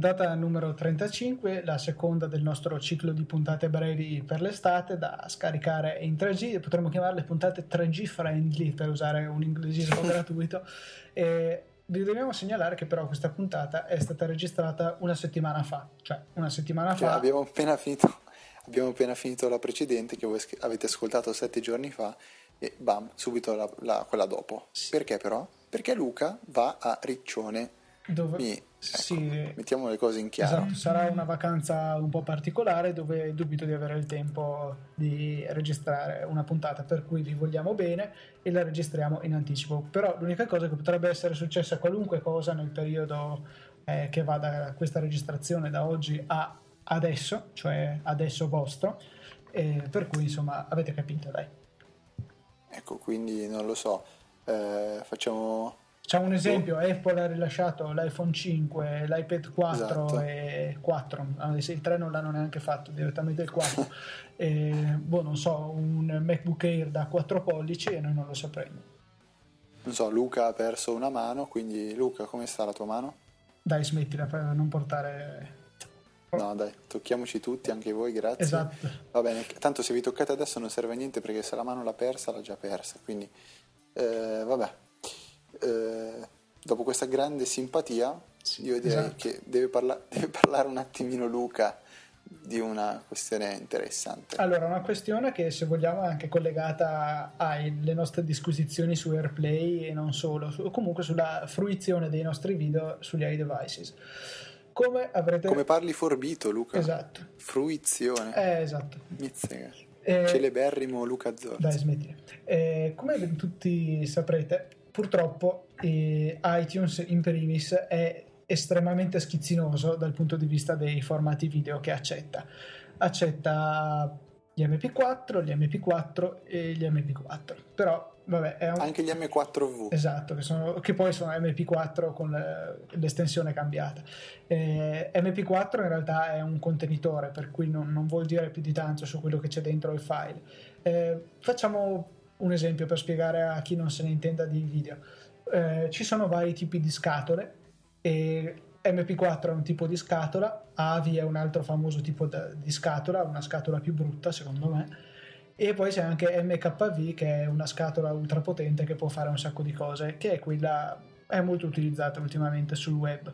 puntata numero 35, la seconda del nostro ciclo di puntate brevi per l'estate da scaricare in 3G, potremmo chiamarle puntate 3G friendly per usare un inglesismo gratuito. E vi dobbiamo segnalare che però questa puntata è stata registrata una settimana fa, cioè una settimana Cioè, fa. abbiamo appena finito, abbiamo appena finito la precedente che voi avete ascoltato sette giorni fa e bam, subito la- la- quella dopo. Sì. Perché però? Perché Luca va a Riccione. Dove, Quindi, ecco, sì, mettiamo le cose in chiaro. esatto, sarà una vacanza un po' particolare dove dubito di avere il tempo di registrare una puntata, per cui vi vogliamo bene e la registriamo in anticipo. Però l'unica cosa che potrebbe essere successa qualunque cosa nel periodo eh, che va da questa registrazione da oggi a adesso, cioè adesso vostro, eh, per cui insomma avete capito, dai. Ecco, quindi non lo so, eh, facciamo... Facciamo un esempio, Apple ha rilasciato l'iPhone 5, l'iPad 4 Esatto. e 4, anche se il 3 non l'hanno neanche fatto, direttamente il 4. e, boh, non so, un MacBook Air da 4 pollici e noi non lo sapremo. Non so, Luca ha perso una mano, quindi Luca, come sta la tua mano? Dai, smettila per non portare... No, dai, tocchiamoci tutti, anche voi, grazie. Esatto. Va bene, tanto se vi toccate adesso non serve a niente perché se la mano l'ha persa, l'ha già persa. Quindi, eh, vabbè, Eh, dopo questa grande simpatia, Sì, io direi esatto. che deve, parla- deve parlare un attimino Luca di una questione interessante. Allora, una questione che se vogliamo è anche collegata alle nostre disquisizioni su AirPlay e non solo, su- o comunque sulla fruizione dei nostri video sugli iDevices. Come avrete... Come parli forbito, Luca? Esatto. Fruizione. Eh, esatto. Mizzega. Eh, Celeberrimo Luca Zorzi. Dai, smettila. Eh, come tutti saprete, purtroppo eh, iTunes in primis è estremamente schizzinoso dal punto di vista dei formati video che accetta. Accetta gli MP4, gli MP4 e gli MP4. Però, vabbè, è un... Anche gli M4V. Esatto, che, sono- che poi sono MP4 con le- l'estensione cambiata. Eh, MP4 in realtà è un contenitore, per cui non, non vuol dire più di tanto su quello che c'è dentro il file. Eh, facciamo un esempio per spiegare a chi non se ne intenda di video. Eh, ci sono vari tipi di scatole e MP4 è un tipo di scatola, AVI è un altro famoso tipo di scatola, una scatola più brutta secondo me, e poi c'è anche MKV che è una scatola ultra potente che può fare un sacco di cose, che è quella è molto utilizzata ultimamente sul web.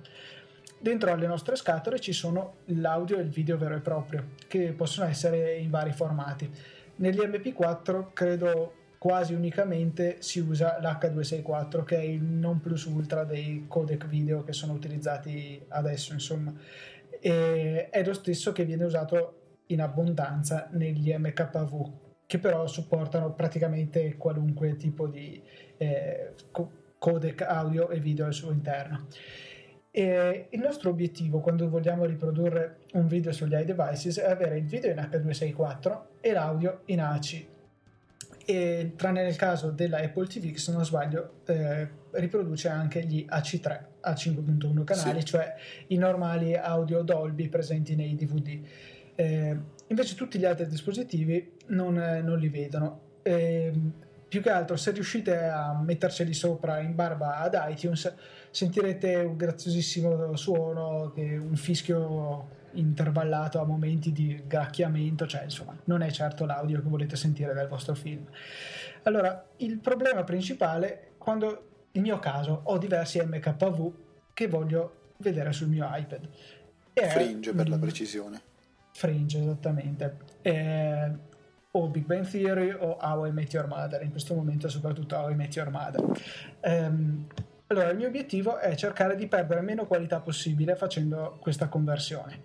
Dentro alle nostre scatole ci sono l'audio e il video vero e proprio, che possono essere in vari formati. Negli MP4 credo quasi unicamente si usa l'H264 che è il non plus ultra dei codec video che sono utilizzati adesso insomma. E è lo stesso che viene usato in abbondanza negli MKV che però supportano praticamente qualunque tipo di eh, co- codec audio e video al suo interno. E il nostro obiettivo quando vogliamo riprodurre un video sugli iDevices è avere il video in H264 e l'audio in AC e tranne nel caso della Apple TV che se non sbaglio eh, riproduce anche gli AC3 a 5.1 canali Sì. cioè i normali audio Dolby presenti nei DVD Eh, invece tutti gli altri dispositivi non, eh, non li vedono Eh, più che altro se riuscite a metterceli sopra in barba ad iTunes sentirete un graziosissimo suono un fischio intervallato a momenti di gracchiamento, cioè insomma non è certo l'audio che volete sentire dal vostro film. Allora, il problema principale quando nel mio caso ho diversi MKV che voglio vedere sul mio iPad. E- Fringe per la mm, precisione. Fringe, esattamente. Eh, o Big Bang Theory o How I Met Your Mother, in questo momento soprattutto How I Met Your Mother. Ehm, allora, il mio obiettivo è cercare di perdere meno qualità possibile facendo questa conversione.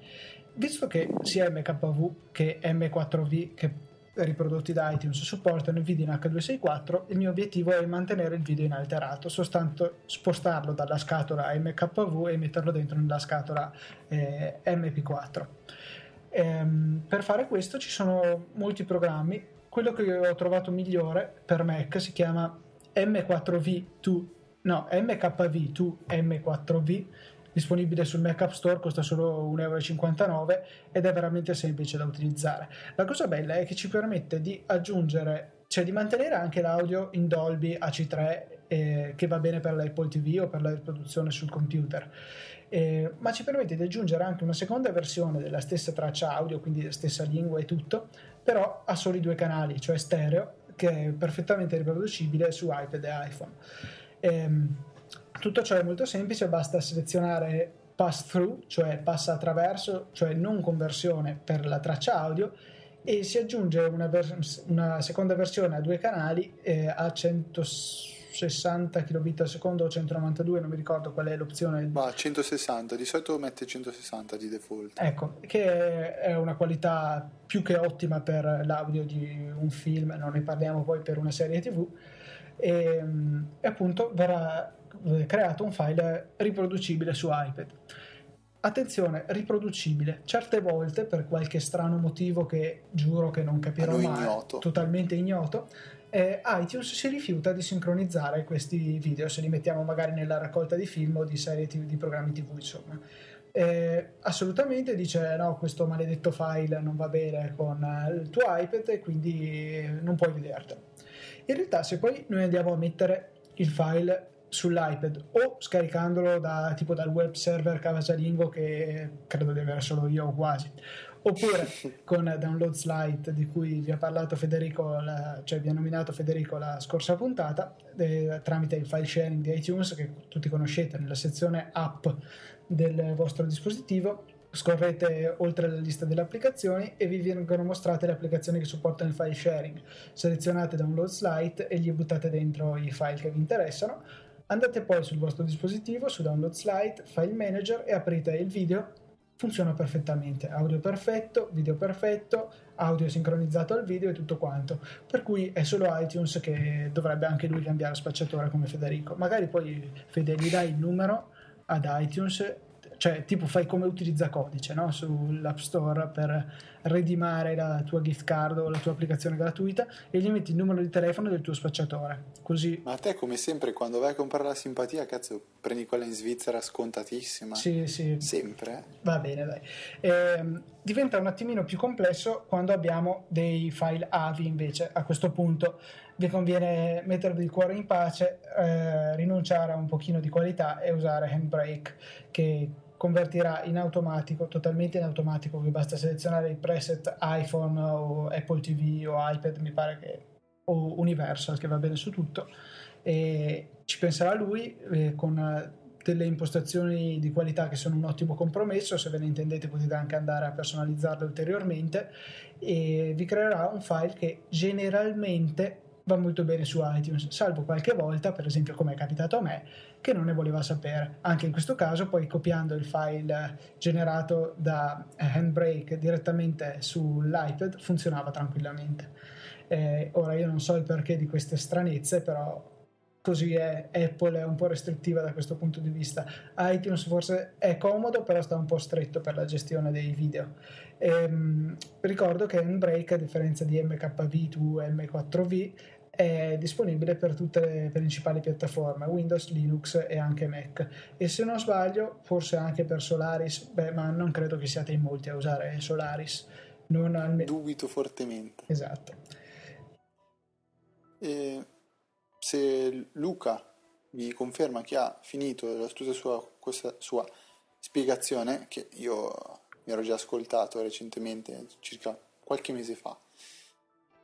Visto che sia MKV che M4V che riprodotti da iTunes supportano il video in H264, il mio obiettivo è mantenere il video inalterato, soltanto spostarlo dalla scatola MKV e metterlo dentro nella scatola eh, MP4. Ehm, per fare questo ci sono molti programmi. Quello che ho trovato migliore per Mac si chiama M4V2, no, MKV2 M4V, disponibile sul Mac App Store, costa solo 1,59 euro ed è veramente semplice da utilizzare. La cosa bella è che ci permette di aggiungere, cioè di mantenere anche l'audio in Dolby AC3 eh, che va bene per l'Apple TV o per la riproduzione sul computer. Eh, ma ci permette di aggiungere anche una seconda versione della stessa traccia audio, quindi la stessa lingua e tutto, però ha soli due canali, cioè stereo, che è perfettamente riproducibile su iPad e iPhone. Ehm, tutto ciò è molto semplice, basta selezionare pass through, cioè passa attraverso, cioè non conversione per la traccia audio e si aggiunge una, vers- una seconda versione a due canali eh, a 160 kbit al secondo o 192, non mi ricordo qual è l'opzione. Ma 160, di solito mette 160 di default. Ecco, che è una qualità più che ottima per l'audio di un film, non ne parliamo poi per una serie tv. E, e appunto verrà eh, creato un file riproducibile su iPad. Attenzione, riproducibile. Certe volte, per qualche strano motivo che giuro che non capirò mai, ignoto. totalmente ignoto, eh, iTunes si rifiuta di sincronizzare questi video se li mettiamo magari nella raccolta di film o di serie TV, di programmi TV, insomma. Eh, assolutamente dice no, questo maledetto file non va bene con il tuo iPad e quindi non puoi vedertelo. In realtà, se poi noi andiamo a mettere il file sull'iPad o scaricandolo da, tipo dal web server casalingo che credo di avere solo io o quasi oppure con Download Slide di cui vi ha parlato Federico la, cioè vi ha nominato Federico la scorsa puntata eh, tramite il file sharing di iTunes che tutti conoscete nella sezione app del vostro dispositivo scorrete oltre la lista delle applicazioni e vi vengono mostrate le applicazioni che supportano il file sharing selezionate Download Slide e gli buttate dentro i file che vi interessano Andate poi sul vostro dispositivo, su Download Slide, File Manager e aprite il video. Funziona perfettamente, audio perfetto, video perfetto, audio sincronizzato al video e tutto quanto. Per cui è solo iTunes che dovrebbe anche lui cambiare spacciatore come Federico. Magari poi Fede gli dai il numero ad iTunes cioè tipo fai come utilizza codice no? sull'App Store per redimare la tua gift card o la tua applicazione gratuita e gli metti il numero di telefono del tuo spacciatore. Così ma a te come sempre quando vai a comprare la simpatia cazzo prendi quella in Svizzera scontatissima. Sì sì. Sempre? Va bene dai. Eh, diventa un attimino più complesso quando abbiamo dei file AVI invece a questo punto. Vi conviene mettervi il cuore in pace eh, rinunciare a un pochino di qualità e usare Handbrake che convertirà in automatico, totalmente in automatico, che basta selezionare il preset iPhone o Apple TV o iPad, mi pare che o Universal che va bene su tutto e ci penserà lui eh, con delle impostazioni di qualità che sono un ottimo compromesso, se ve ne intendete potete anche andare a personalizzarle ulteriormente e vi creerà un file che generalmente va molto bene su iTunes, salvo qualche volta, per esempio come è capitato a me, che non ne voleva sapere. Anche in questo caso, poi copiando il file generato da Handbrake direttamente sull'iPad funzionava tranquillamente. Eh, ora io non so il perché di queste stranezze, però così è. Apple è un po' restrittiva da questo punto di vista. iTunes forse è comodo, però sta un po' stretto per la gestione dei video. Ehm, ricordo che Handbrake, a differenza di MKV2 M4V, è disponibile per tutte le principali piattaforme Windows, Linux e anche Mac. E se non sbaglio forse anche per Solaris beh ma non credo che siate in molti a usare Solaris. Non alme- dubito fortemente. Esatto. E se Luca mi conferma che ha finito tutta sua, questa sua spiegazione che io mi ero già ascoltato recentemente circa qualche mese fa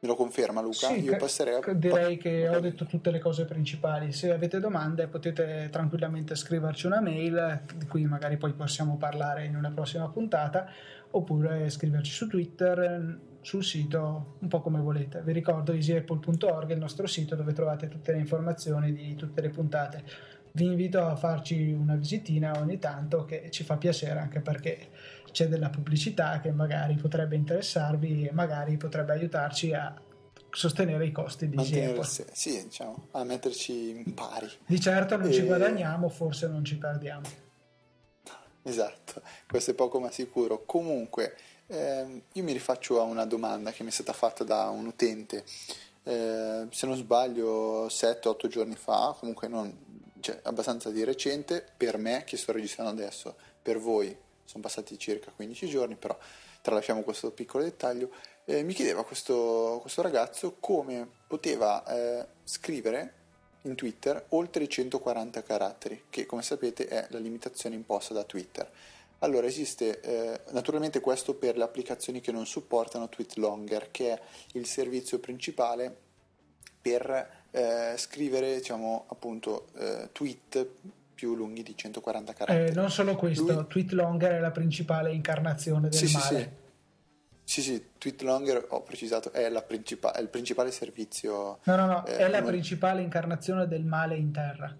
Me lo conferma Luca? Sì, Io passerei a... Direi che ho detto tutte le cose principali. Se avete domande potete tranquillamente scriverci una mail, di cui magari poi possiamo parlare in una prossima puntata, oppure scriverci su Twitter, sul sito, un po' come volete. Vi ricordo easyapple.org, il nostro sito dove trovate tutte le informazioni di tutte le puntate. Vi invito a farci una visitina ogni tanto che ci fa piacere anche perché c'è della pubblicità che magari potrebbe interessarvi e magari potrebbe aiutarci a sostenere i costi di Apple. Sì, diciamo, a metterci in pari. Di certo non e... ci guadagniamo, forse non ci perdiamo. Esatto, questo è poco ma sicuro. Comunque, eh, io mi rifaccio a una domanda che mi è stata fatta da un utente, eh, se non sbaglio 7-8 giorni fa, comunque non, cioè, abbastanza di recente, per me che sto registrando adesso, per voi sono passati circa 15 giorni, però tralasciamo questo piccolo dettaglio, eh, mi chiedeva questo, questo, ragazzo come poteva eh, scrivere in Twitter oltre i 140 caratteri, che come sapete è la limitazione imposta da Twitter. Allora esiste eh, naturalmente questo per le applicazioni che non supportano Tweet Longer, che è il servizio principale per eh, scrivere diciamo, appunto, eh, tweet più lunghi di 140 caratteri. Eh, non solo questo, Lui... Tweet Longer è la principale incarnazione del sì, male. Sì, sì. Sì, sì, Tweetlonger, ho precisato, è, principa- è, il principale servizio. No, no, no, eh, è la non... principale incarnazione del male in terra.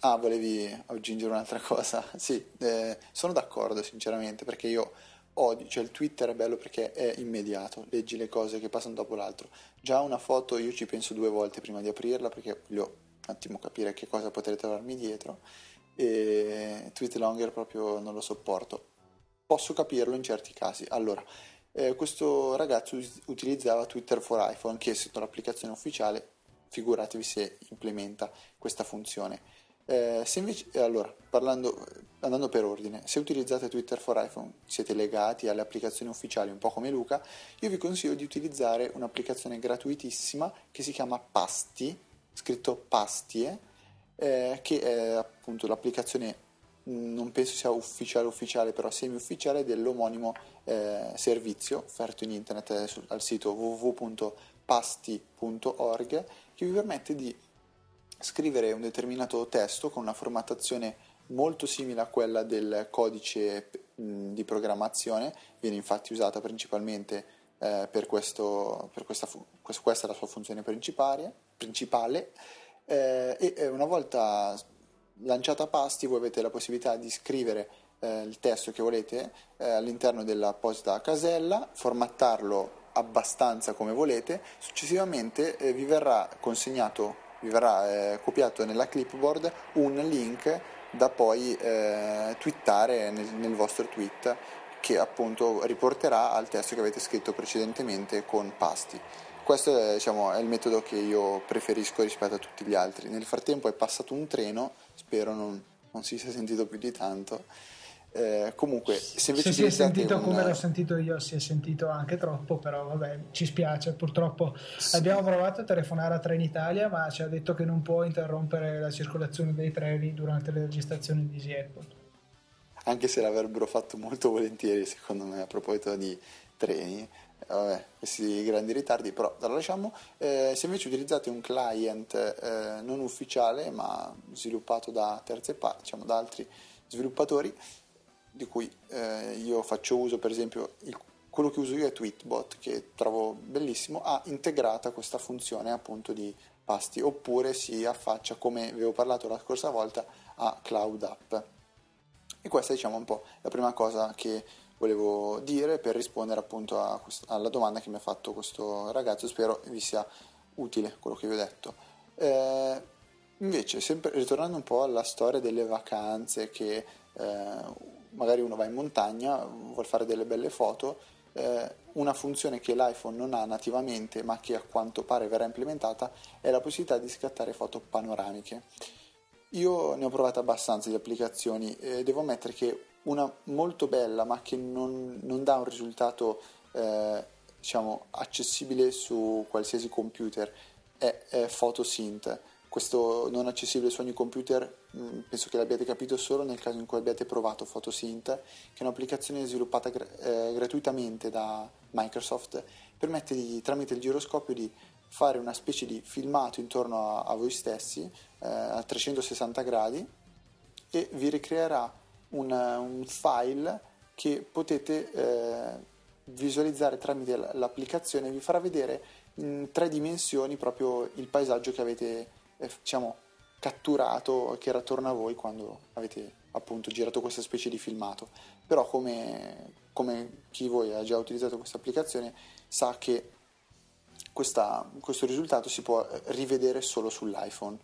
Ah, volevi aggiungere un'altra cosa? Sì, eh, sono d'accordo sinceramente perché io odio, cioè il Twitter è bello perché è immediato, leggi le cose che passano dopo l'altro. Già una foto io ci penso due volte prima di aprirla perché voglio attimo capire che cosa potrei trovarmi dietro e Tweetlonger proprio non lo sopporto. Posso capirlo in certi casi. Allora, eh, questo ragazzo utilizzava Twitter for iPhone, che essendo l'applicazione ufficiale, figuratevi se implementa questa funzione. Eh, se invece, eh, allora, parlando, andando per ordine, se utilizzate Twitter for iPhone, siete legati alle applicazioni ufficiali, un po' come Luca, io vi consiglio di utilizzare un'applicazione gratuitissima che si chiama Pasti, scritto Pastie, eh, che è appunto l'applicazione non penso sia ufficiale ufficiale, però semi-ufficiale dell'omonimo eh, servizio offerto in internet eh, al sito www.pasti.org che vi permette di scrivere un determinato testo con una formattazione molto simile a quella del codice mh, di programmazione, viene infatti usata principalmente eh, per, questo, per questa, fu- questa è la sua funzione principale, principale eh, e una volta lanciata pasti voi avete la possibilità di scrivere eh, il testo che volete eh, all'interno dell'apposita casella, formattarlo abbastanza come volete, successivamente eh, vi verrà consegnato, vi verrà eh, copiato nella clipboard un link da poi eh, twittare nel, nel vostro tweet che appunto riporterà al testo che avete scritto precedentemente con pasti questo è, diciamo, è, il metodo che io preferisco rispetto a tutti gli altri. Nel frattempo è passato un treno, spero non, non si sia sentito più di tanto. Eh, comunque, se invece se si è sentito un... come l'ho sentito io, si è sentito anche troppo, però vabbè, ci spiace. Purtroppo sì. abbiamo provato a telefonare a Trenitalia, ma ci ha detto che non può interrompere la circolazione dei treni durante le registrazioni di Apple. Anche se l'avrebbero fatto molto volentieri, secondo me, a proposito di treni vabbè, questi grandi ritardi, però la lasciamo. Eh, se invece utilizzate un client eh, non ufficiale ma sviluppato da terze parti, diciamo da altri sviluppatori, di cui eh, io faccio uso, per esempio, il, quello che uso io è Tweetbot, che trovo bellissimo, ha integrata questa funzione appunto di pasti, oppure si affaccia, come avevo parlato la scorsa volta, a Cloud App. E questa diciamo un po' la prima cosa che volevo dire per rispondere appunto quest- alla domanda che mi ha fatto questo ragazzo. Spero vi sia utile quello che vi ho detto. Eh, invece, sempre ritornando un po' alla storia delle vacanze, che eh, magari uno va in montagna, vuole fare delle belle foto, eh, una funzione che l'iPhone non ha nativamente, ma che a quanto pare verrà implementata, è la possibilità di scattare foto panoramiche. Io ne ho provate abbastanza di applicazioni e devo ammettere che una molto bella ma che non, non dà un risultato eh, diciamo, accessibile su qualsiasi computer è, è PhotoSynth. Questo non accessibile su ogni computer mh, penso che l'abbiate capito solo nel caso in cui abbiate provato PhotoSynth, che è un'applicazione sviluppata eh, gratuitamente da Microsoft, permette di, tramite il giroscopio di fare una specie di filmato intorno a, a voi stessi eh, a 360 gradi e vi ricreerà un, un file che potete eh, visualizzare tramite l'applicazione. Vi farà vedere in tre dimensioni proprio il paesaggio che avete eh, diciamo, catturato che era attorno a voi quando avete appunto girato questa specie di filmato. Però come, come chi voi ha già utilizzato questa applicazione sa che questa, questo risultato si può eh, rivedere solo sull'iPhone.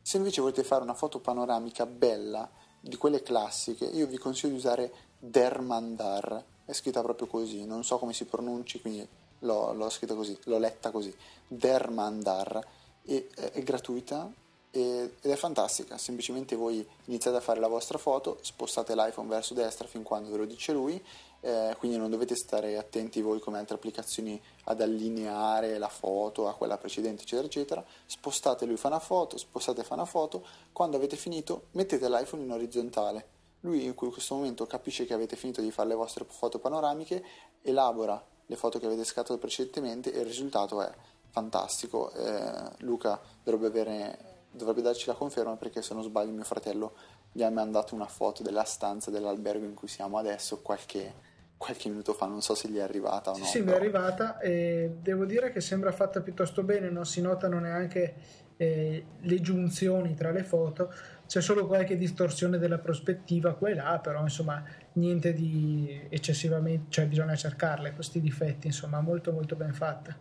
Se invece volete fare una foto panoramica bella di quelle classiche, io vi consiglio di usare Dermandar, è scritta proprio così, non so come si pronunci, quindi l'ho, l'ho scritta così, l'ho letta così, Dermandar, e, è gratuita, ed è fantastica, semplicemente voi iniziate a fare la vostra foto, spostate l'iPhone verso destra fin quando ve lo dice lui, eh, quindi non dovete stare attenti voi come altre applicazioni ad allineare la foto a quella precedente eccetera eccetera, spostate lui fa una foto, spostate fa una foto, quando avete finito mettete l'iPhone in orizzontale, lui in questo momento capisce che avete finito di fare le vostre foto panoramiche, elabora le foto che avete scattato precedentemente e il risultato è fantastico, eh, Luca dovrebbe avere dovrebbe darci la conferma perché se non sbaglio mio fratello gli ha mandato una foto della stanza dell'albergo in cui siamo adesso qualche, qualche minuto fa, non so se gli è arrivata o no. Sì, mi è arrivata e devo dire che sembra fatta piuttosto bene, non si notano neanche eh, le giunzioni tra le foto, c'è solo qualche distorsione della prospettiva qua e là, però insomma niente di eccessivamente, cioè bisogna cercarle questi difetti, insomma molto molto ben fatta.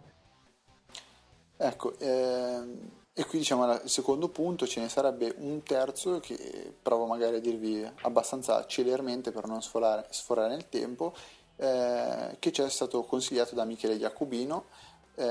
Ecco, ehm e qui diciamo al secondo punto ce ne sarebbe un terzo che provo magari a dirvi abbastanza celermente per non sforare, sforare nel tempo, eh, che ci è stato consigliato da Michele Jacobino. Eh,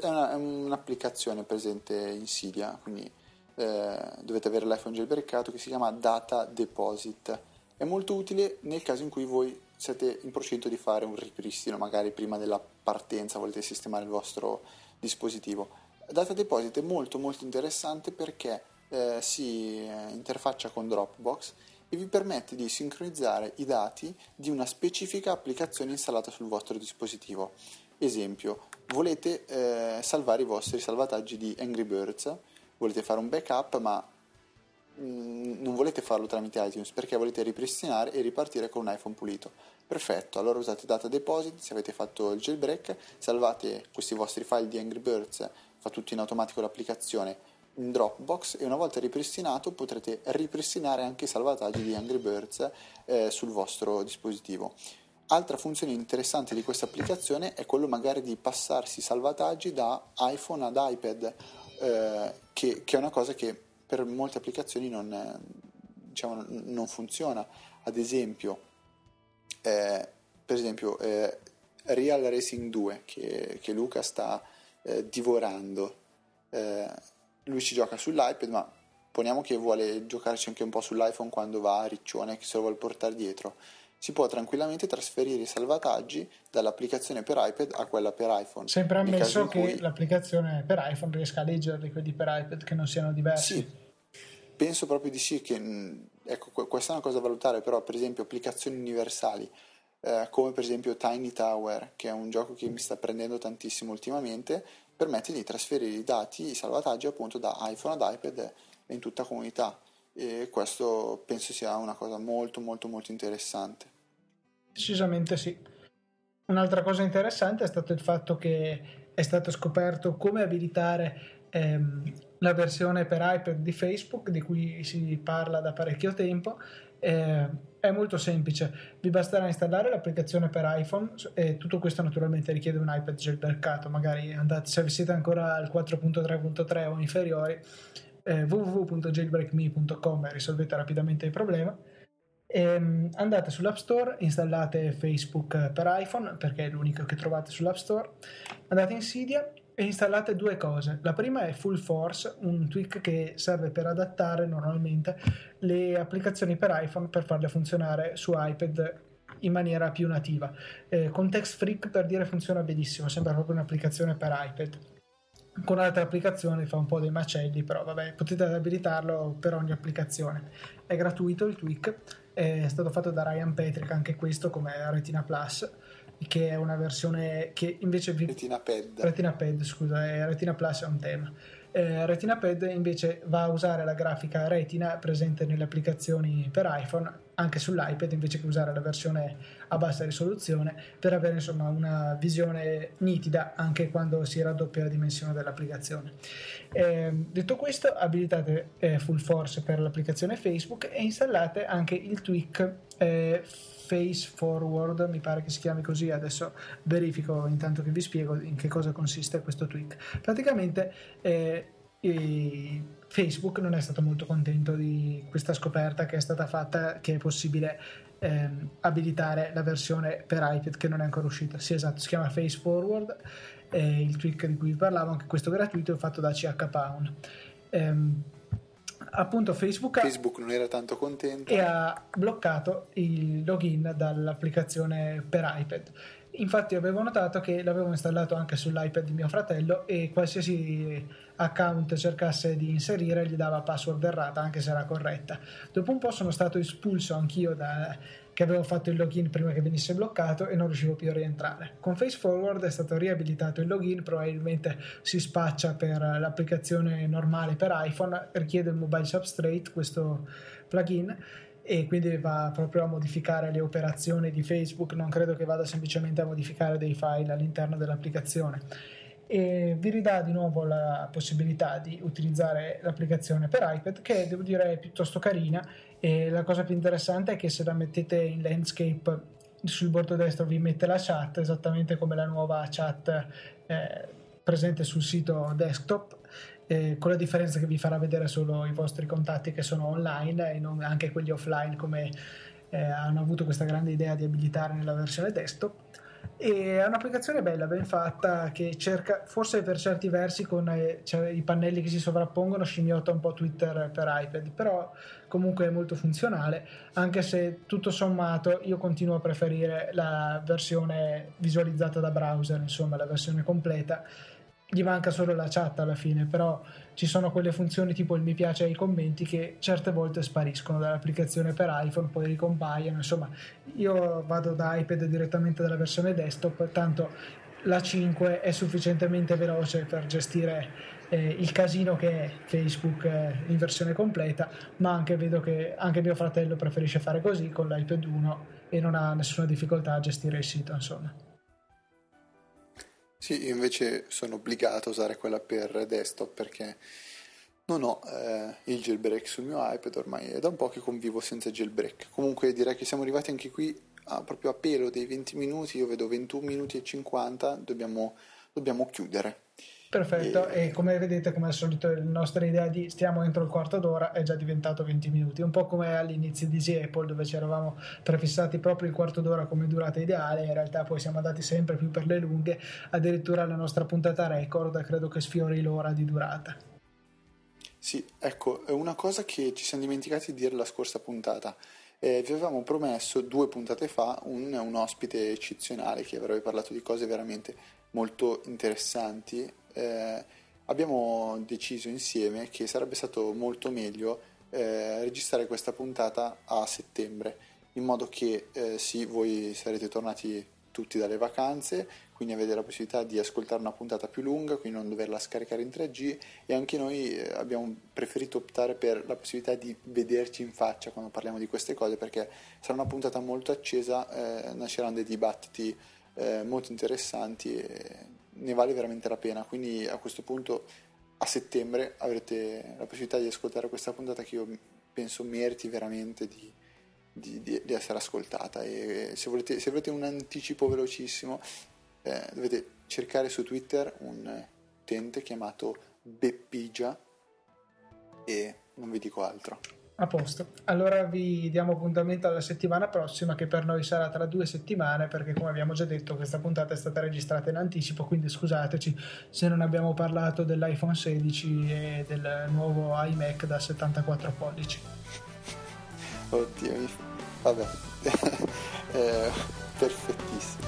è, una, è, un'applicazione presente in Cydia, quindi eh, dovete avere l'iPhone jailbreakato che si chiama Data Deposit. È molto utile nel caso in cui voi siete in procinto di fare un ripristino, magari prima della partenza volete sistemare il vostro dispositivo Data Deposit è molto molto interessante perché eh, si eh, interfaccia con Dropbox e vi permette di sincronizzare i dati di una specifica applicazione installata sul vostro dispositivo. Esempio, volete eh, salvare i vostri salvataggi di Angry Birds, volete fare un backup ma mm, non volete farlo tramite iTunes perché volete ripristinare e ripartire con un iPhone pulito. Perfetto, allora usate Data Deposit, se avete fatto il jailbreak, salvate questi vostri file di Angry Birds fa tutto in automatico l'applicazione in Dropbox e una volta ripristinato potrete ripristinare anche i salvataggi di Angry Birds eh, sul vostro dispositivo. Altra funzione interessante di questa applicazione è quello magari di passarsi i salvataggi da iPhone ad iPad, eh, che, che, è una cosa che per molte applicazioni non, diciamo, non funziona. Ad esempio, eh, per esempio eh, Real Racing 2 che, che Luca sta eh, divorando. Eh, lui ci gioca sull'iPad, ma poniamo che vuole giocarci anche un po' sull'iPhone quando va a Riccione, che se lo vuole portare dietro. Si può tranquillamente trasferire i salvataggi dall'applicazione per iPad a quella per iPhone. Sempre ammesso che cui... l'applicazione per iPhone riesca a leggerli quelli per iPad, che non siano diversi. Sì, penso proprio di sì. Che, ecco, questa è una cosa da valutare, però, per esempio, applicazioni universali eh, come per esempio Tiny Tower, che è un gioco che mi sta prendendo tantissimo ultimamente, permette di trasferire i dati, i salvataggi appunto da iPhone ad iPad in tutta comunità e questo penso sia una cosa molto molto molto interessante. Decisamente sì. Un'altra cosa interessante è stato il fatto che è stato scoperto come abilitare ehm, la versione per iPad di Facebook, di cui si parla da parecchio tempo, eh, è molto semplice, vi basterà installare l'applicazione per iPhone e tutto questo naturalmente richiede un iPad jailbreakato, magari andate, se siete ancora al 4.3.3 o inferiori eh, www.jailbreakme.com e risolvete rapidamente il problema. E, ehm, andate sull'App Store, installate Facebook per iPhone perché è l'unico che trovate sull'App Store, andate in Cydia e installate due cose. La prima è Full Force, un tweak che serve per adattare normalmente le applicazioni per iPhone per farle funzionare su iPad in maniera più nativa. Eh, con Text Freak per dire funziona benissimo, sembra proprio un'applicazione per iPad. Con altre applicazioni fa un po' dei macelli, però vabbè, potete abilitarlo per ogni applicazione. È gratuito il tweak, è stato fatto da Ryan Patrick anche questo come Retina Plus che è una versione che invece vi... Retina Pad. Retina Pad, scusa, è Retina Plus è un tema. Eh, Retina Pad invece va a usare la grafica Retina presente nelle applicazioni per iPhone anche sull'iPad invece che usare la versione a bassa risoluzione per avere insomma una visione nitida anche quando si raddoppia la dimensione dell'applicazione. Eh, detto questo, abilitate eh, Full Force per l'applicazione Facebook e installate anche il tweak eh, Face Forward, mi pare che si chiami così, adesso verifico intanto che vi spiego in che cosa consiste questo tweak. Praticamente eh, Facebook non è stato molto contento di questa scoperta che è stata fatta che è possibile ehm, abilitare la versione per iPad che non è ancora uscita. Sì, esatto, si chiama Face Forward, eh, il tweak di cui vi parlavo, anche questo gratuito, è fatto da CH Pound. ehm, appunto Facebook, Facebook non era tanto contento e ha bloccato il login dall'applicazione per iPad. Infatti avevo notato che l'avevo installato anche sull'iPad di mio fratello e qualsiasi account cercasse di inserire gli dava password errata anche se era corretta. Dopo un po' sono stato espulso anch'io da, che avevo fatto il login prima che venisse bloccato e non riuscivo più a rientrare. Con FaceForward è stato riabilitato il login, probabilmente si spaccia per l'applicazione normale per iPhone, richiede il mobile substrate questo plugin e quindi va proprio a modificare le operazioni di Facebook, non credo che vada semplicemente a modificare dei file all'interno dell'applicazione. E vi ridà di nuovo la possibilità di utilizzare l'applicazione per iPad che devo dire è piuttosto carina e la cosa più interessante è che se la mettete in landscape sul bordo destro vi mette la chat esattamente come la nuova chat eh, presente sul sito desktop eh, con la differenza che vi farà vedere solo i vostri contatti che sono online e non anche quelli offline come eh, hanno avuto questa grande idea di abilitare nella versione desktop. E è un'applicazione bella, ben fatta, che cerca, forse per certi versi con eh, cioè, i pannelli che si sovrappongono scimmiotta un po' Twitter per iPad, però comunque è molto funzionale, anche se tutto sommato io continuo a preferire la versione visualizzata da browser, insomma la versione completa gli manca solo la chat alla fine, però ci sono quelle funzioni tipo il mi piace ai commenti che certe volte spariscono dall'applicazione per iPhone, poi ricompaiono, insomma io vado da iPad direttamente dalla versione desktop, tanto la 5 è sufficientemente veloce per gestire eh, il casino che è Facebook eh, in versione completa, ma anche vedo che anche mio fratello preferisce fare così con l'iPad 1 e non ha nessuna difficoltà a gestire il sito, insomma. Sì, io invece sono obbligato a usare quella per desktop perché non ho eh, il jailbreak sul mio iPad ormai, è da un po' che convivo senza jailbreak. Comunque direi che siamo arrivati anche qui a, proprio a pelo dei 20 minuti, io vedo 21 minuti e 50, dobbiamo, dobbiamo chiudere. Perfetto, e... e... come vedete, come al solito, la nostra idea di stiamo entro il quarto d'ora è già diventato 20 minuti, un po' come all'inizio di Easy Apple, dove ci eravamo prefissati proprio il quarto d'ora come durata ideale, in realtà poi siamo andati sempre più per le lunghe, addirittura la nostra puntata record credo che sfiori l'ora di durata. Sì, ecco, una cosa che ci siamo dimenticati di dire la scorsa puntata. Eh, vi avevamo promesso due puntate fa un, un ospite eccezionale che avrebbe parlato di cose veramente molto interessanti eh, abbiamo deciso insieme che sarebbe stato molto meglio eh, registrare questa puntata a settembre, in modo che eh, sì, voi sarete tornati tutti dalle vacanze, quindi avete la possibilità di ascoltare una puntata più lunga, quindi non doverla scaricare in 3G e anche noi eh, abbiamo preferito optare per la possibilità di vederci in faccia quando parliamo di queste cose perché sarà una puntata molto accesa, eh, nasceranno dei dibattiti eh, molto interessanti e ne vale veramente la pena. Quindi a questo punto a settembre avrete la possibilità di ascoltare questa puntata che io penso meriti veramente di, di, di, di essere ascoltata. E se volete, se volete un anticipo velocissimo, eh, dovete cercare su Twitter un utente chiamato Beppigia e non vi dico altro. A posto. Allora vi diamo appuntamento alla settimana prossima che per noi sarà tra due settimane perché come abbiamo già detto questa puntata è stata registrata in anticipo quindi scusateci se non abbiamo parlato dell'iPhone 16 e del nuovo iMac da 74 pollici. Oddio, vabbè, eh, perfettissimo.